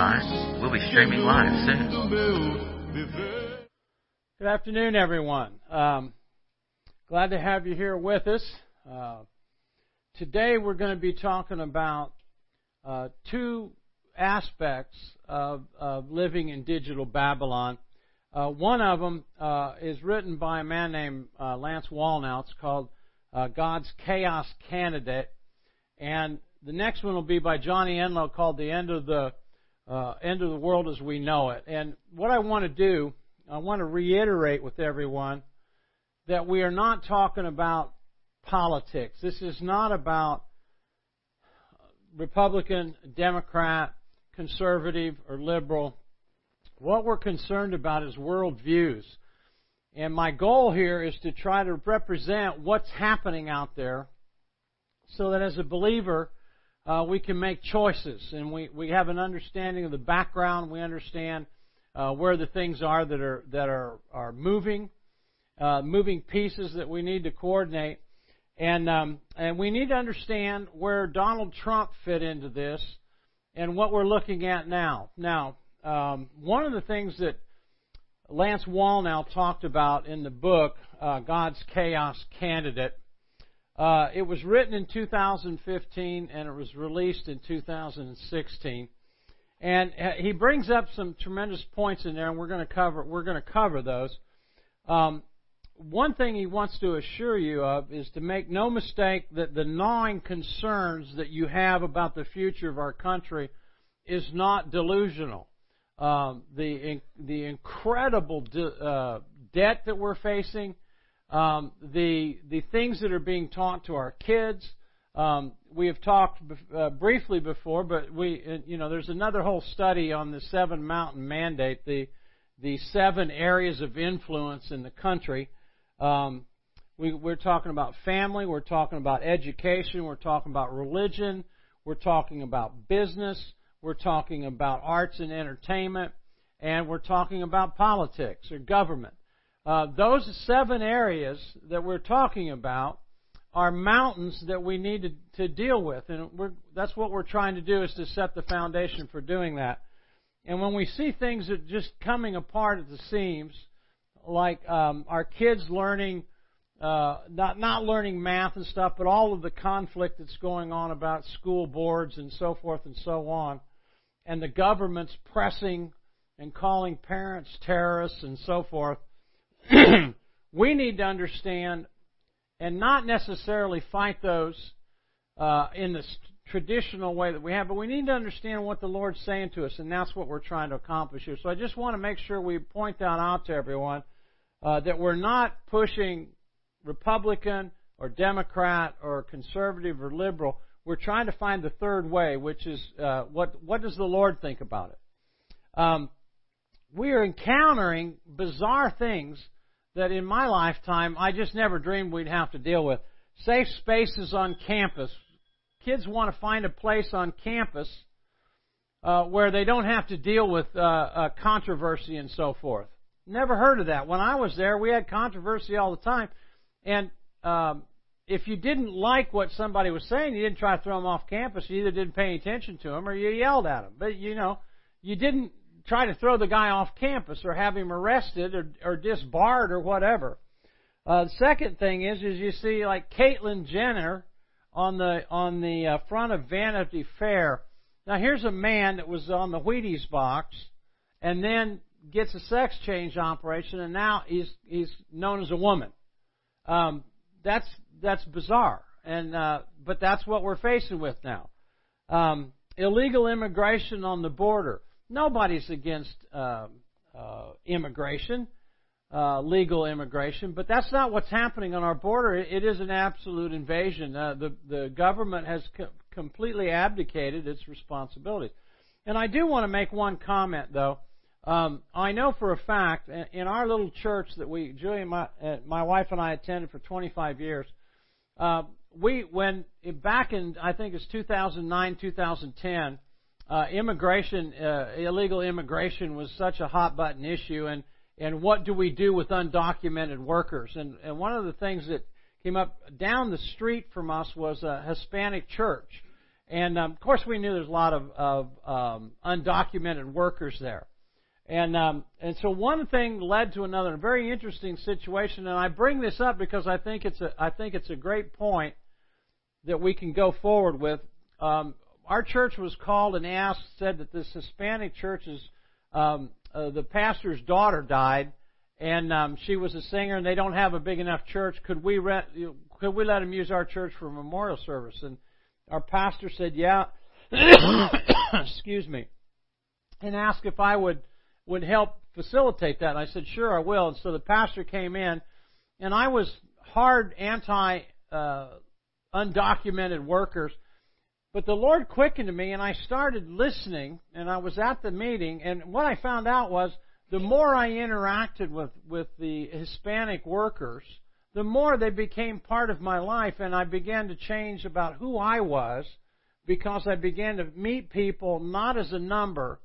We'll be streaming live soon. Good afternoon, everyone. Um, glad to have you here with us. Uh, today we're going to be talking about uh, two aspects of, of, living in digital Babylon. Uh, one of them uh, is written by a man named uh, Lance Wallnau. It's called uh, God's Chaos Candidate. And the next one will be by Johnny Enlow called The End of the uh, End of the World as We Know It. And what I want to do, I want to reiterate with everyone that we are not talking about politics. This is not about Republican, Democrat, conservative, or liberal. What we're concerned about is worldviews. And my goal here is to try to represent what's happening out there so that as a believer, uh, we can make choices and we, we have an understanding of the background. We understand uh, where the things are that are, that are, are moving, uh, moving pieces that we need to coordinate. And, um, and we need to understand where Donald Trump fit into this and what we're looking at now. Now, um, one of the things that Lance Wallnau talked about in the book, uh, God's Chaos Candidate. Uh, it was written in 2015 and it was released in 2016. And uh, he brings up some tremendous points in there, and we're going to cover we're going to cover those. Um, one thing he wants to assure you of is to make no mistake that the gnawing concerns that you have about the future of our country is not delusional um, the the incredible de, uh, debt that we're facing, um, the the things that are being taught to our kids. Um, we have talked uh, briefly before, but we uh, you know there's another whole study on the seven mountain mandate, the the seven areas of influence in the country. Um, we, we're talking about family, we're talking about education, we're talking about religion, we're talking about business, we're talking about arts and entertainment, and we're talking about politics or government. Uh, those seven areas that we're talking about are mountains that we need to, to deal with, and that's what we're trying to do is to set the foundation for doing that. And when we see things that just coming apart at the seams, like um, our kids learning uh, not not learning math and stuff, but all of the conflict that's going on about school boards and so forth and so on, and the government's pressing and calling parents terrorists and so forth, we need to understand and not necessarily fight those uh, in the traditional way that we have, but we need to understand what the Lord's saying to us, and that's what we're trying to accomplish here. So I just want to make sure we point that out to everyone uh, that we're not pushing Republican or Democrat or conservative or liberal we're trying to find the third way, which is uh, what what does the Lord think about it? Um, we are encountering bizarre things that in my lifetime I just never dreamed we'd have to deal with. Safe spaces on campus. Kids want to find a place on campus uh, where they don't have to deal with uh, uh, controversy and so forth. Never heard of that. When I was there, we had controversy all the time, and um, if you didn't like what somebody was saying, you didn't try to throw them off campus. You either didn't pay any attention to them or you yelled at them. But you know, you didn't try to throw the guy off campus or have him arrested or, or disbarred or whatever. Uh, the second thing is, is you see like Caitlyn Jenner on the on the uh, front of Vanity Fair. Now here's a man that was on the Wheaties box, and then gets a sex change operation, and now he's he's known as a woman. Um, that's that's bizarre, and uh, but that's what we're facing with now. Um, illegal immigration on the border. Nobody's against uh, uh, immigration, uh, legal immigration, but that's not what's happening on our border. It is an absolute invasion. Uh, the the government has co- completely abdicated its responsibilities. And I do want to make one comment though. Um, I know for a fact in our little church that we, Julie, my, uh, my wife and I attended for 25 years. Uh, we when back in I think it's 2009 2010 uh, immigration uh, illegal immigration was such a hot button issue and and what do we do with undocumented workers and and one of the things that came up down the street from us was a Hispanic church And um, of course, we knew there's a lot of, of um, undocumented workers there. And um, and so one thing led to another, a very interesting situation. And I bring this up because I think it's a I think it's a great point that we can go forward with. Um, our church was called and asked, said that this Hispanic church is um, uh, the pastor's daughter died, and um, she was a singer, and they don't have a big enough church. Could we rent? Could we let them use our church for a memorial service? And our pastor said, "Yeah." Excuse me, and asked if I would would help facilitate that. And I said, "Sure, I will." And so the pastor came in, and I was hard anti uh, undocumented workers. But the Lord quickened me, and I started listening, and I was at the meeting, and what I found out was the more I interacted with, with the Hispanic workers, the more they became part of my life, and I began to change about who I was because I began to meet people not as a number,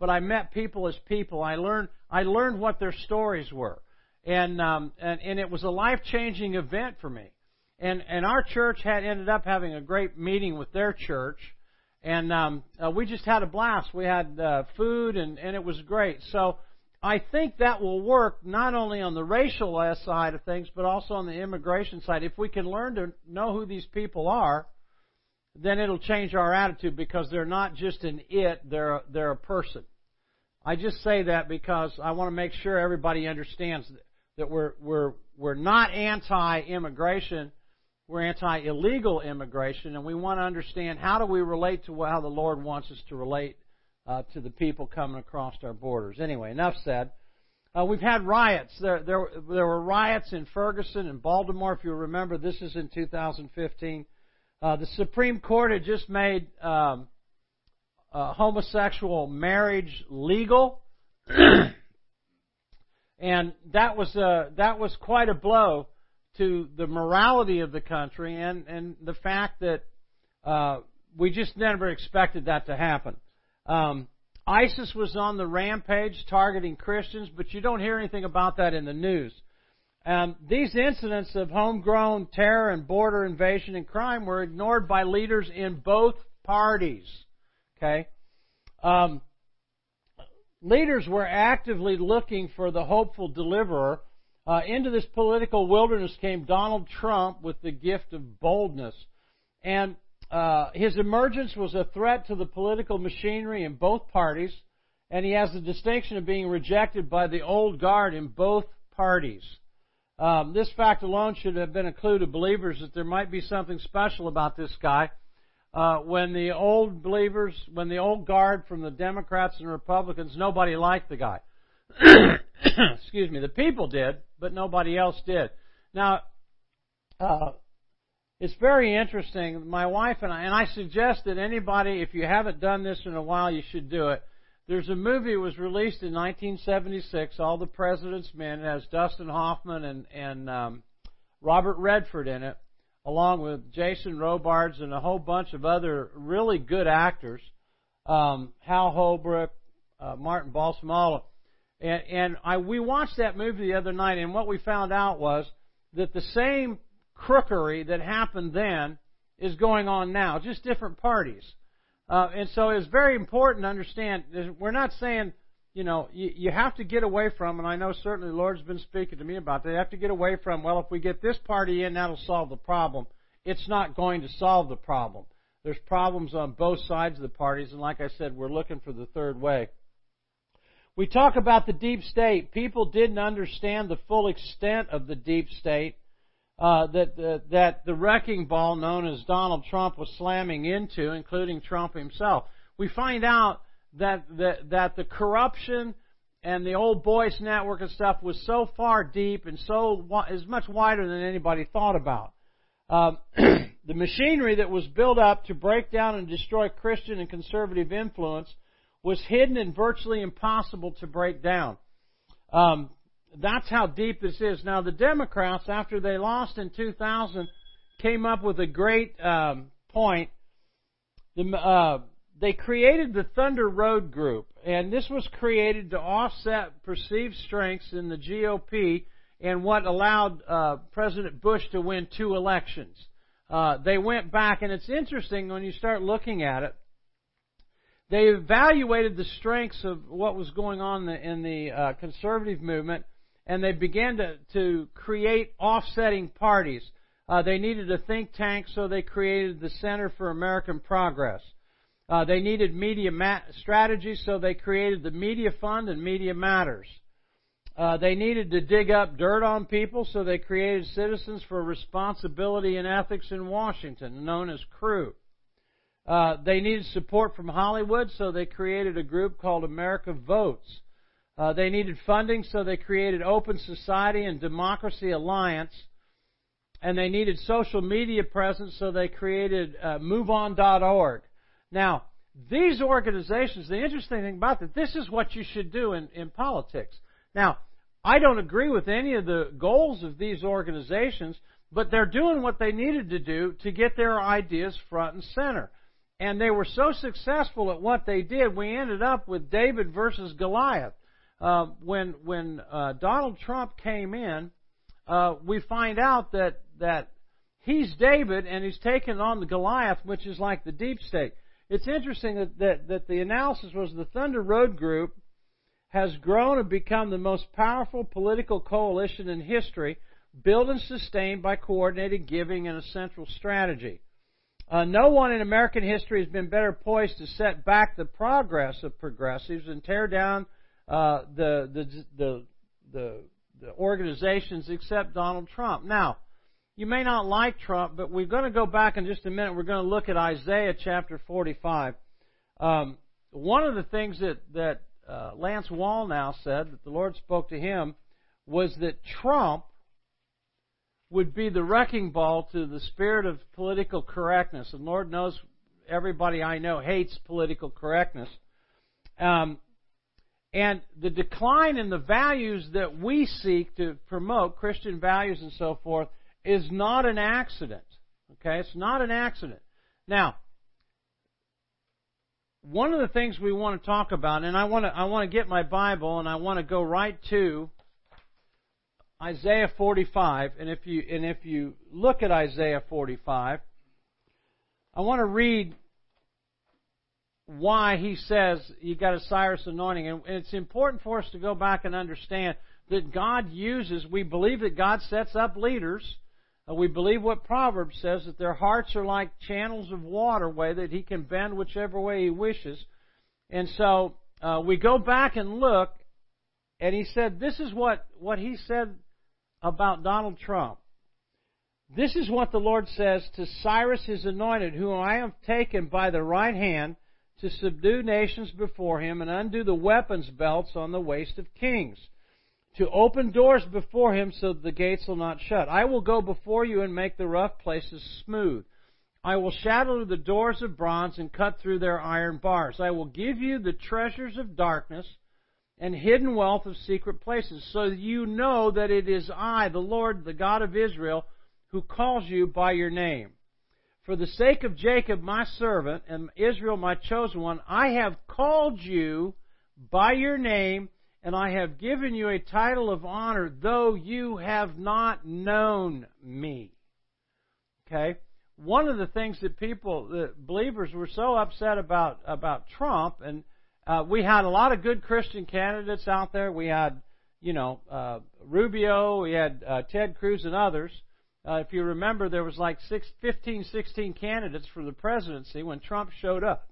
but I met people as people. I learned I learned what their stories were, and um, and, and it was a life changing event for me and and our church had ended up having a great meeting with their church, and um, uh, we just had a blast. We had uh, food, and and it was great. So I think that will work not only on the racial side of things, but also on the immigration side. If we can learn to know who these people are, then it'll change our attitude because they're not just an it; they're a, they're a person. I just say that because I want to make sure everybody understands that we're we're we're not anti-immigration we're anti illegal immigration, and we want to understand how do we relate to how the Lord wants us to relate uh, to the people coming across our borders. Anyway, enough said. Uh, we've had riots. There, there, there were riots in Ferguson and Baltimore. If you remember, this is in 2015. Uh, the Supreme Court had just made um, uh, homosexual marriage legal, and that was uh, that was quite a blow to the morality of the country and, and the fact that uh, we just never expected that to happen. Um, ISIS was on the rampage targeting Christians, but you don't hear anything about that in the news. Um, these incidents of homegrown terror and border invasion and crime were ignored by leaders in both parties. Okay? Um, leaders were actively looking for the hopeful deliverer uh, into this political wilderness came Donald Trump with the gift of boldness. And uh, his emergence was a threat to the political machinery in both parties, and he has the distinction of being rejected by the old guard in both parties. Um, this fact alone should have been a clue to believers that there might be something special about this guy. Uh, when the old believers, when the old guard from the Democrats and Republicans, nobody liked the guy. excuse me, the people did, but nobody else did. Now, uh, it's very interesting. My wife and I, and I suggest that anybody, if you haven't done this in a while, you should do it. There's a movie that was released in 1976, All the President's Men. It has Dustin Hoffman and, and um, Robert Redford in it, along with Jason Robards and a whole bunch of other really good actors. Um, Hal Holbrook, uh, Martin Balsam, all and, and I, we watched that movie the other night, and what we found out was that the same crookery that happened then is going on now, just different parties. Uh, and so it's very important to understand. We're not saying, you know, you, you have to get away from, and I know certainly the Lord's been speaking to me about that. You have to get away from, well, if we get this party in, that'll solve the problem. It's not going to solve the problem. There's problems on both sides of the parties, and like I said, we're looking for the third way. We talk about the deep state. People didn't understand the full extent of the deep state uh, that the, that the wrecking ball known as Donald Trump was slamming into, including Trump himself. We find out that that, that the corruption and the old boys network and stuff was so far deep and so is much wider than anybody thought about. Um, the machinery that was built up to break down and destroy Christian and conservative influence was hidden and virtually impossible to break down. Um, that's how deep this is. Now, the Democrats, after they lost in 2000, came up with a great um, point. The, uh, they created the Thunder Road Group, and this was created to offset perceived strengths in the GOP and what allowed uh, President Bush to win two elections. Uh, they went back, and it's interesting when you start looking at it. They evaluated the strengths of what was going on in the, in the uh, conservative movement, and they began to, to create offsetting parties. Uh, they needed a think tank, so they created the Center for American Progress. Uh, they needed media strategy, so they created the Media Fund and Media Matters. Uh, they needed to dig up dirt on people, so they created Citizens for Responsibility and Ethics in Washington, known as CREW. Uh, they needed support from Hollywood, so they created a group called America Votes. Uh, they needed funding, so they created Open Society and Democracy Alliance. And they needed social media presence, so they created uh, MoveOn.org. Now, these organizations, the interesting thing about that, this is what you should do in, in politics. Now, I don't agree with any of the goals of these organizations, but they're doing what they needed to do to get their ideas front and center. And they were so successful at what they did, we ended up with David versus Goliath. Uh, when when uh, Donald Trump came in, uh, we find out that that he's David and he's taken on the Goliath, which is like the deep state. It's interesting that, that, that the analysis was the Thunder Road Group has grown and become the most powerful political coalition in history, built and sustained by coordinated giving and a central strategy. Uh, no one in American history has been better poised to set back the progress of progressives and tear down uh, the, the, the, the, the organizations except Donald Trump. Now, you may not like Trump, but we're going to go back in just a minute. We're going to look at Isaiah chapter 45. Um, one of the things that, that uh, Lance Wallnau said that the Lord spoke to him was that Trump would be the wrecking ball to the spirit of political correctness. And Lord knows everybody I know hates political correctness. Um, and the decline in the values that we seek to promote, Christian values and so forth, is not an accident. Okay? It's not an accident. Now, one of the things we want to talk about, and I want to I want to get my Bible and I want to go right to Isaiah 45, and if you and if you look at Isaiah 45, I want to read why he says you got a Cyrus anointing, and it's important for us to go back and understand that God uses. We believe that God sets up leaders we believe what Proverbs says that their hearts are like channels of waterway that he can bend whichever way he wishes. And so uh, we go back and look, and he said, This is what, what he said about Donald Trump. This is what the Lord says to Cyrus his anointed, whom I have taken by the right hand to subdue nations before him and undo the weapons belts on the waist of kings to open doors before him so that the gates will not shut. I will go before you and make the rough places smooth. I will shadow the doors of bronze and cut through their iron bars. I will give you the treasures of darkness and hidden wealth of secret places, so you know that it is I, the Lord, the God of Israel, who calls you by your name. For the sake of Jacob, my servant, and Israel, my chosen one, I have called you by your name and I have given you a title of honor, though you have not known me. Okay? One of the things that people, the believers were so upset about, about Trump, and uh, we had a lot of good Christian candidates out there. We had, you know, uh, Rubio, we had uh, Ted Cruz and others. Uh, if you remember, there was like six, 15, 16 candidates for the presidency when Trump showed up.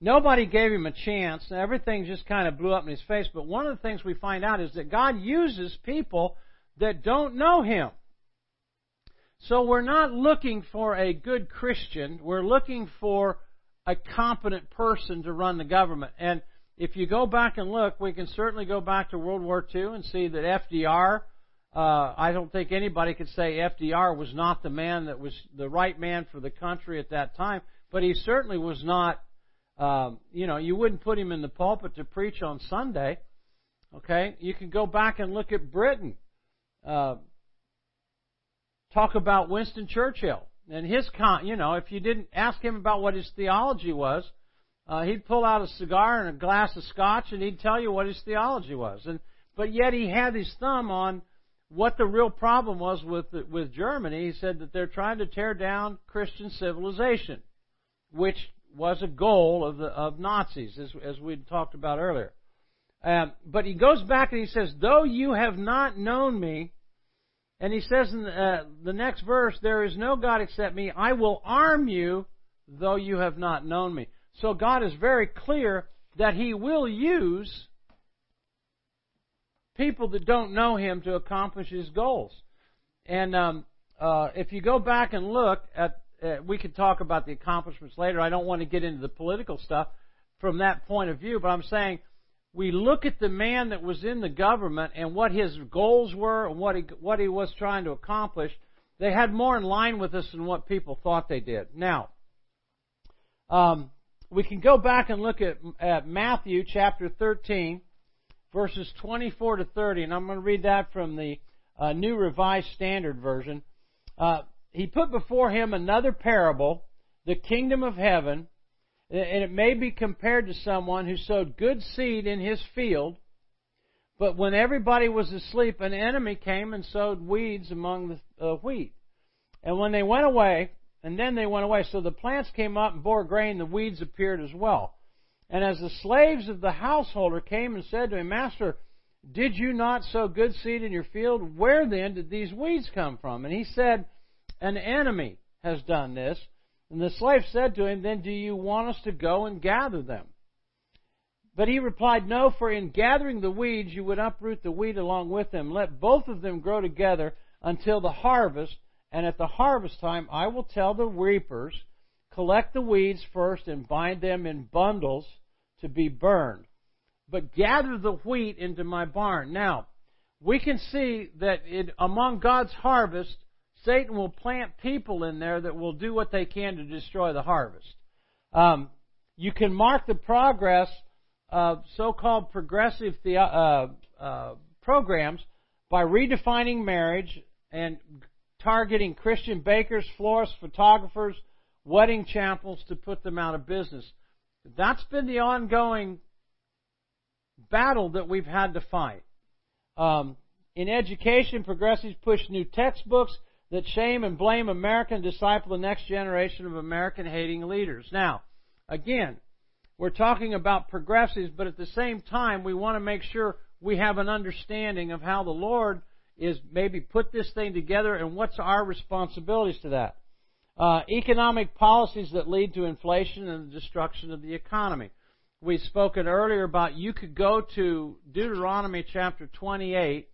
Nobody gave him a chance. Everything just kind of blew up in his face. But one of the things we find out is that God uses people that don't know him. So we're not looking for a good Christian. We're looking for a competent person to run the government. And if you go back and look, we can certainly go back to World War II and see that FDR, uh, I don't think anybody could say FDR was not the man that was the right man for the country at that time, but he certainly was not um, you know, you wouldn't put him in the pulpit to preach on Sunday. Okay, you can go back and look at Britain. Uh, talk about Winston Churchill and his con. You know, if you didn't ask him about what his theology was, uh, he'd pull out a cigar and a glass of scotch and he'd tell you what his theology was. And but yet he had his thumb on what the real problem was with with Germany. He said that they're trying to tear down Christian civilization, which was a goal of the of Nazis, as, as we talked about earlier. Um, but he goes back and he says, "Though you have not known me," and he says in the, uh, the next verse, "There is no God except me. I will arm you, though you have not known me." So God is very clear that He will use people that don't know Him to accomplish His goals. And um, uh, if you go back and look at, uh, we could talk about the accomplishments later. I don't want to get into the political stuff from that point of view, but I'm saying we look at the man that was in the government and what his goals were and what he what he was trying to accomplish. They had more in line with us than what people thought they did. Now, um, we can go back and look at, at Matthew chapter 13 verses 24 to 30, and I'm going to read that from the uh, New Revised Standard Version. Uh, he put before him another parable, the kingdom of heaven, and it may be compared to someone who sowed good seed in his field, but when everybody was asleep, an enemy came and sowed weeds among the uh, wheat. And when they went away, and then they went away, so the plants came up and bore grain, the weeds appeared as well. And as the slaves of the householder came and said to him, Master, did you not sow good seed in your field? Where then did these weeds come from? And he said, An enemy has done this. And the slave said to him, Then do you want us to go and gather them? But he replied, No, for in gathering the weeds you would uproot the wheat along with them. Let both of them grow together until the harvest, and at the harvest time I will tell the reapers, Collect the weeds first and bind them in bundles to be burned. But gather the wheat into my barn. Now, we can see that it, among God's harvest, Satan will plant people in there that will do what they can to destroy the harvest. Um, you can mark the progress of so-called progressive the, uh, uh, programs by redefining marriage and targeting Christian bakers, florists, photographers, wedding chapels to put them out of business. That's been the ongoing battle that we've had to fight. Um, in education, progressives push new textbooks that shame and blame America and disciple the next generation of American hating leaders. Now, again, we're talking about progressives, but at the same time, we want to make sure we have an understanding of how the Lord is maybe put this thing together and what's our responsibilities to that. Uh, economic policies that lead to inflation and the destruction of the economy. We've spoken earlier about you could go to Deuteronomy chapter 28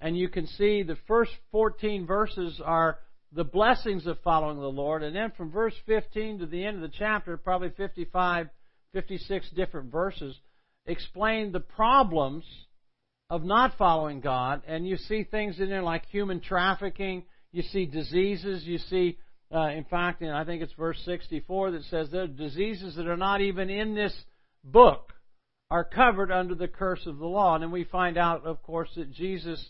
and you can see the first 14 verses are the blessings of following the Lord. And then from verse 15 to the end of the chapter, probably 55, 56 different verses, explain the problems of not following God. And you see things in there like human trafficking, you see diseases, you see uh, in fact, and I think it's verse 64 that says there are diseases that are not even in this book are covered under the curse of the law. And then we find out, of course, that Jesus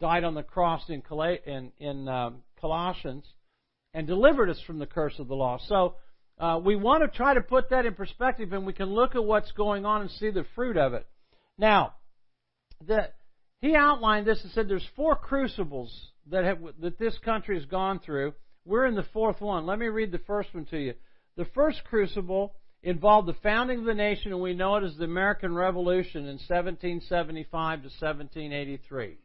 died on the cross in, in, in um, Colossians and delivered us from the curse of the law. So uh, we want to try to put that in perspective, and we can look at what's going on and see the fruit of it. Now, the, he outlined this and said there's four crucibles that have, that this country has gone through we're in the fourth one. Let me read the first one to you. The first crucible involved the founding of the nation, and we know it as the American Revolution in 1775 to 1783.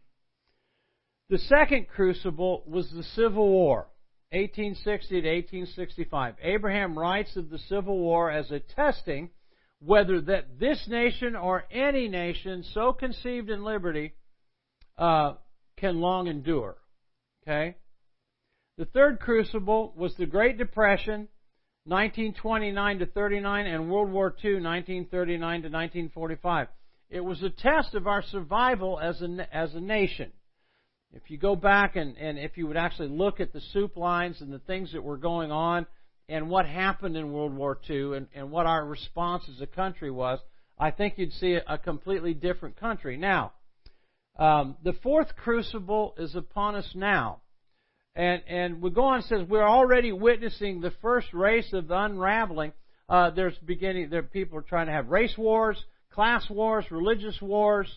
The second crucible was the Civil War, 1860 to 1865. Abraham writes of the Civil War as a testing whether that this nation or any nation so conceived in liberty uh, can long endure. Okay? The third crucible was the Great Depression, 1929 to 39, and World War II, 1939 to 1945. It was a test of our survival as a, as a nation. If you go back and, and if you would actually look at the soup lines and the things that were going on and what happened in World War II and, and what our response as a country was, I think you'd see a, completely different country. Now, um, the fourth crucible is upon us now. And, and we go on and says we're already witnessing the first race of the unraveling. Uh, there's beginning, there people are trying to have race wars, class wars, religious wars,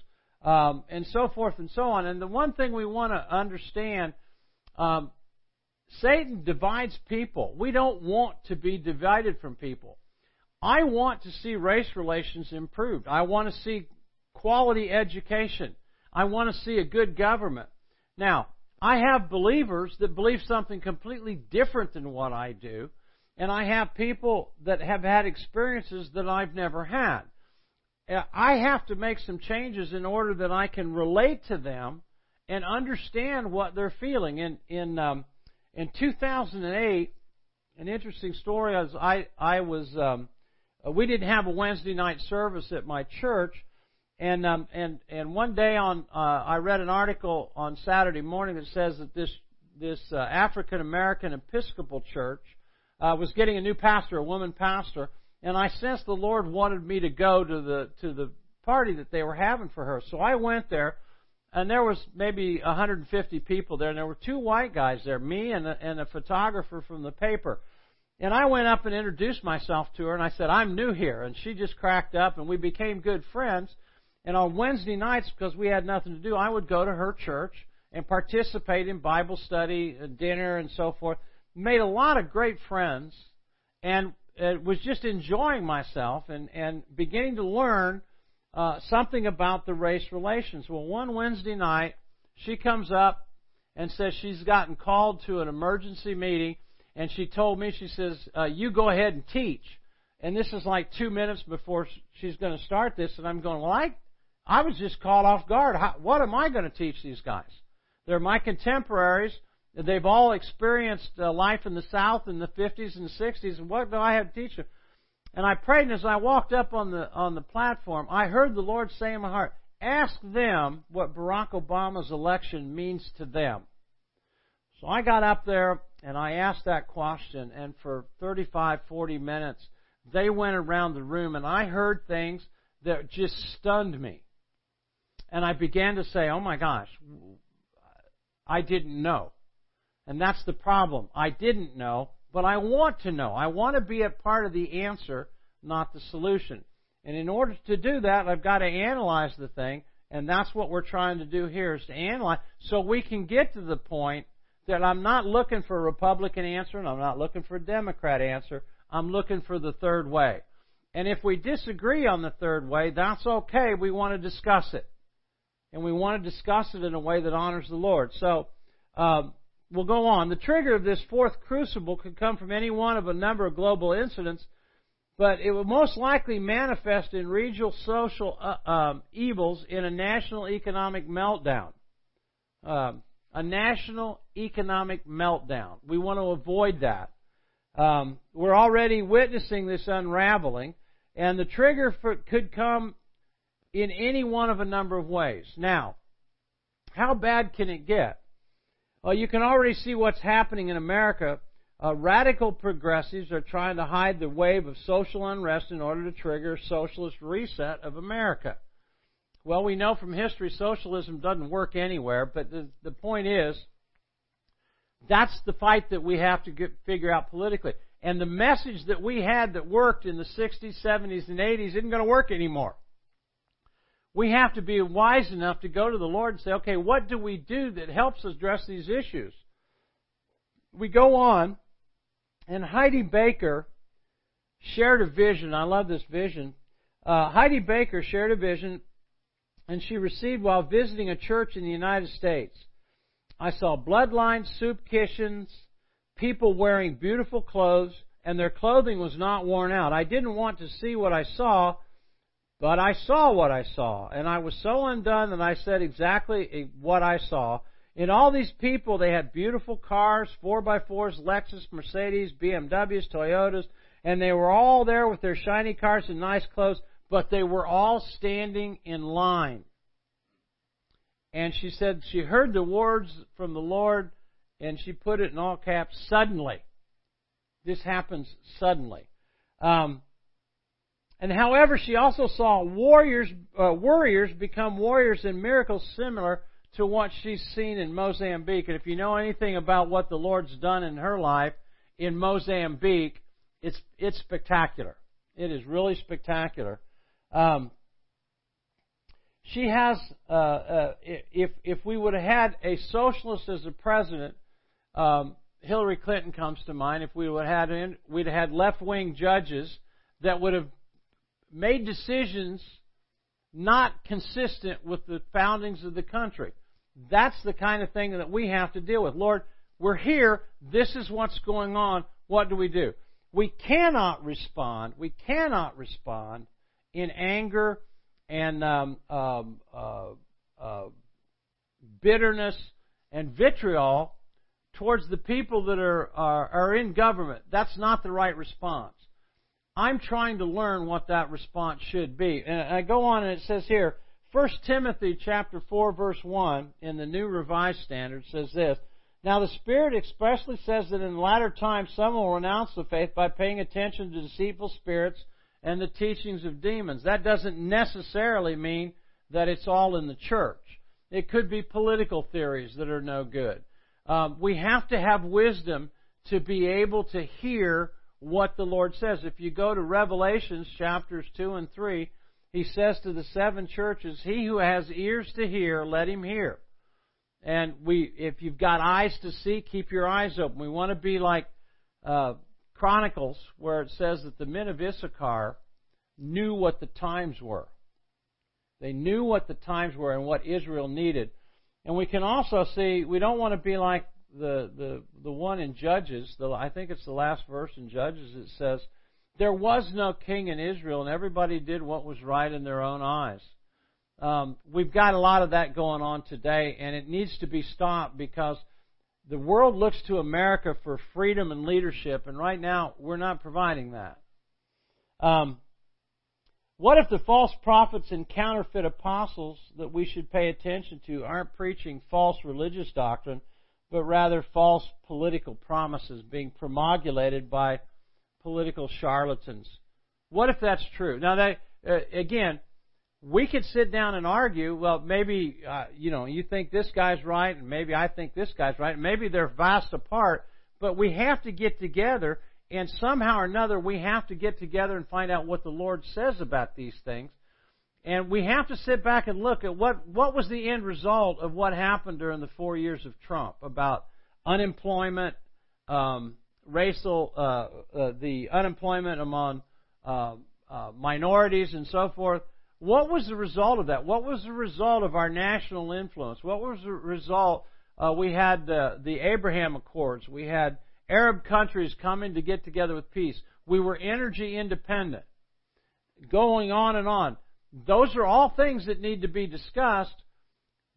um, and so forth and so on. And the one thing we want to understand, um, Satan divides people. We don't want to be divided from people. I want to see race relations improved. I want to see quality education. I want to see a good government. Now, I have believers that believe something completely different than what I do, and I have people that have had experiences that I've never had. Uh, I have to make some changes in order that I can relate to them and understand what they're feeling. In in um, in 2008, an interesting story. As I I was um, uh, we didn't have a Wednesday night service at my church, and um, and and one day on uh, I read an article on Saturday morning that says that this this uh, African American Episcopal church uh, was getting a new pastor, a woman pastor, and I sensed the Lord wanted me to go to the to the party that they were having for her. So I went there, and there was maybe 150 people there, and there were two white guys there, me and a, and a photographer from the paper. And I went up and introduced myself to her, and I said, I'm new here. And she just cracked up, and we became good friends. And on Wednesday nights, because we had nothing to do, I would go to her church and participate in Bible study, dinner, and so forth. Made a lot of great friends, and uh, was just enjoying myself and, and beginning to learn uh, something about the race relations. Well, one Wednesday night, she comes up and says she's gotten called to an emergency meeting and she told me, she says, uh, you go ahead and teach. And this is like two minutes before she's going to start this, and I'm going, well, I, I was just caught off guard. How, what am I going to teach these guys? They're my contemporaries. They've all experienced uh, life in the South in the 50s and 60s. And what do I have to teach them? And I prayed, and as I walked up on the on the platform, I heard the Lord say in my heart, "Ask them what Barack Obama's election means to them." So I got up there and I asked that question, and for 35, 40 minutes, they went around the room, and I heard things that just stunned me. And I began to say, oh my gosh, I didn't know. And that's the problem. I didn't know, but I want to know. I want to be a part of the answer, not the solution. And in order to do that, I've got to analyze the thing, and that's what we're trying to do here is to analyze so we can get to the point that I'm not looking for a Republican answer and I'm not looking for a Democrat answer. I'm looking for the third way. And if we disagree on the third way, that's okay. We want to discuss it. And we want to discuss it in a way that honors the Lord. So, um, we'll go on. The trigger of this fourth crucible could come from any one of a number of global incidents, but it will most likely manifest in regional social uh, um, evils in a national economic meltdown. Um, a national economic meltdown. We want to avoid that. Um, we're already witnessing this unraveling, and the trigger for, could come in any one of a number of ways. Now, how bad can it get? Well, you can already see what's happening in America. Uh, radical progressives are trying to hide the wave of social unrest in order to trigger a socialist reset of America. Well, we know from history socialism doesn't work anywhere, but the, the point is, that's the fight that we have to get, figure out politically. And the message that we had that worked in the 60s, 70s, and 80s isn't going to work anymore. We have to be wise enough to go to the Lord and say, okay, what do we do that helps us address these issues? We go on, and Heidi Baker shared a vision. I love this vision. Uh, Heidi Baker shared a vision and she received while visiting a church in the United States. I saw bloodlines, soup kitchens, people wearing beautiful clothes, and their clothing was not worn out. I didn't want to see what I saw, but I saw what I saw, and I was so undone that I said exactly what I saw. In all these people, they had beautiful cars, 4x4s, Lexus, Mercedes, BMWs, Toyotas, and they were all there with their shiny cars and nice clothes but they were all standing in line. And she said she heard the words from the Lord, and she put it in all caps suddenly. This happens suddenly. Um, and however, she also saw warriors, uh, warriors become warriors in miracles similar to what she's seen in Mozambique. And if you know anything about what the Lord's done in her life in Mozambique, it's it's spectacular. It is really spectacular. Um, she has, uh, uh, if, if we would have had a socialist as a president, um, Hillary Clinton comes to mind. If we would have had, we'd have had left-wing judges that would have made decisions not consistent with the foundings of the country. That's the kind of thing that we have to deal with. Lord, we're here. This is what's going on. What do we do? We cannot respond. We cannot respond in anger and um, um, uh, uh, bitterness and vitriol towards the people that are, are, are in government. That's not the right response. I'm trying to learn what that response should be. And I go on and it says here, 1 Timothy chapter 4 verse 1 in the New Revised Standard says this, Now the Spirit expressly says that in the latter times some will renounce the faith by paying attention to deceitful spirits and the teachings of demons. That doesn't necessarily mean that it's all in the church. It could be political theories that are no good. Um, we have to have wisdom to be able to hear what the Lord says. If you go to Revelations chapters 2 and 3, he says to the seven churches, He who has ears to hear, let him hear. And we, if you've got eyes to see, keep your eyes open. We want to be like uh, Chronicles, where it says that the men of Issachar knew what the times were. They knew what the times were and what Israel needed. And we can also see we don't want to be like the the the one in Judges. The, I think it's the last verse in Judges. It says, "There was no king in Israel, and everybody did what was right in their own eyes." Um, we've got a lot of that going on today, and it needs to be stopped because the world looks to America for freedom and leadership, and right now we're not providing that. Um, what if the false prophets and counterfeit apostles that we should pay attention to aren't preaching false religious doctrine, but rather false political promises being promulgated by political charlatans? What if that's true? Now, uh, again, we could sit down and argue. Well, maybe uh, you know you think this guy's right, and maybe I think this guy's right. And maybe they're vast apart, but we have to get together and somehow or another, we have to get together and find out what the Lord says about these things. And we have to sit back and look at what, what was the end result of what happened during the four years of Trump about unemployment, um, racial, uh, uh, the unemployment among uh, uh minorities and so forth. What was the result of that? What was the result of our national influence? What was the result? Uh, we had the, the Abraham Accords. We had Arab countries coming to get together with peace. We were energy independent. Going on and on. Those are all things that need to be discussed,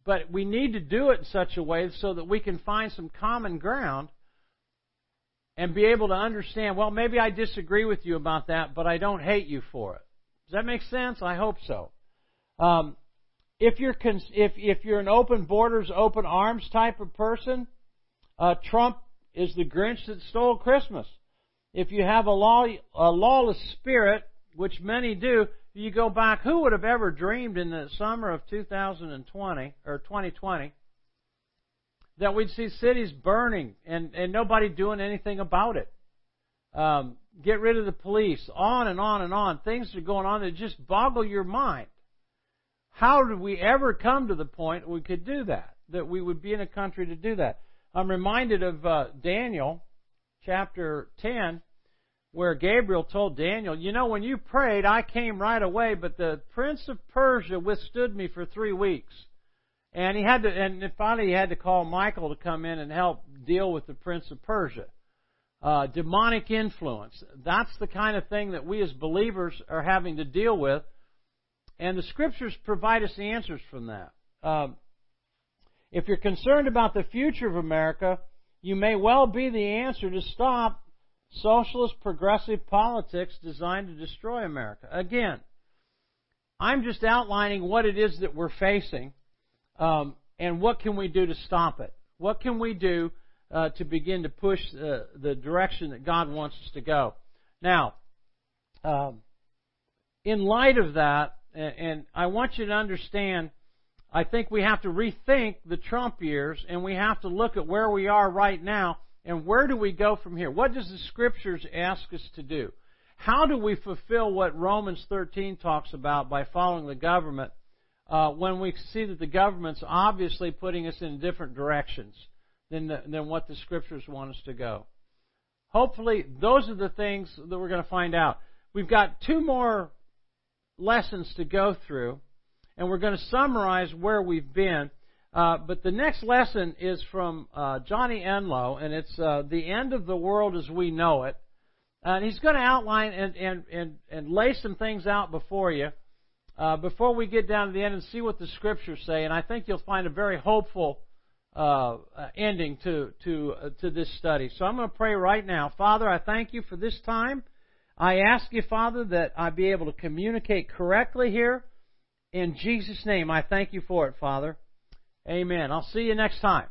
but we need to do it in such a way so that we can find some common ground and be able to understand, well, maybe I disagree with you about that, but I don't hate you for it. Does that make sense? I hope so. Um, if you're if if you're an open borders, open arms type of person, uh, Trump is the Grinch that stole Christmas. If you have a, law, a lawless spirit, which many do, you go back, who would have ever dreamed in the summer of 2020 or 2020 that we'd see cities burning and, and nobody doing anything about it? Um, get rid of the police, on and on and on. Things are going on that just boggle your mind. How did we ever come to the point we could do that? That we would be in a country to do that? I'm reminded of uh, Daniel chapter 10 where Gabriel told Daniel, You know, when you prayed, I came right away, but the prince of Persia withstood me for three weeks. And he had to, and finally he had to call Michael to come in and help deal with the prince of Persia. Uh, demonic influence. That's the kind of thing that we as believers are having to deal with. And the scriptures provide us the answers from that. Um, if you're concerned about the future of America, you may well be the answer to stop socialist progressive politics designed to destroy America. Again, I'm just outlining what it is that we're facing um, and what can we do to stop it. What can we do uh, to begin to push uh, the direction that God wants us to go? Now, um, in light of that, and, and I want you to understand I think we have to rethink the Trump years and we have to look at where we are right now and where do we go from here? What does the scriptures ask us to do? How do we fulfill what Romans 13 talks about by following the government uh, when we see that the government's obviously putting us in different directions than, the, than what the scriptures want us to go. Hopefully, those are the things that we're going to find out. We've got two more lessons to go through, and we're going to summarize where we've been. Uh, but the next lesson is from uh, Johnny Enlow, and it's uh, The End of the World as We Know It. And he's going to outline and, and, and, and lay some things out before you uh, before we get down to the end and see what the scriptures say. And I think you'll find a very hopeful uh, ending to to to this study. So I'm going to pray right now. Father, I thank you for this time. I ask you, Father, that I be able to communicate correctly here. In Jesus' name, I thank you for it, Father. Amen. I'll see you next time.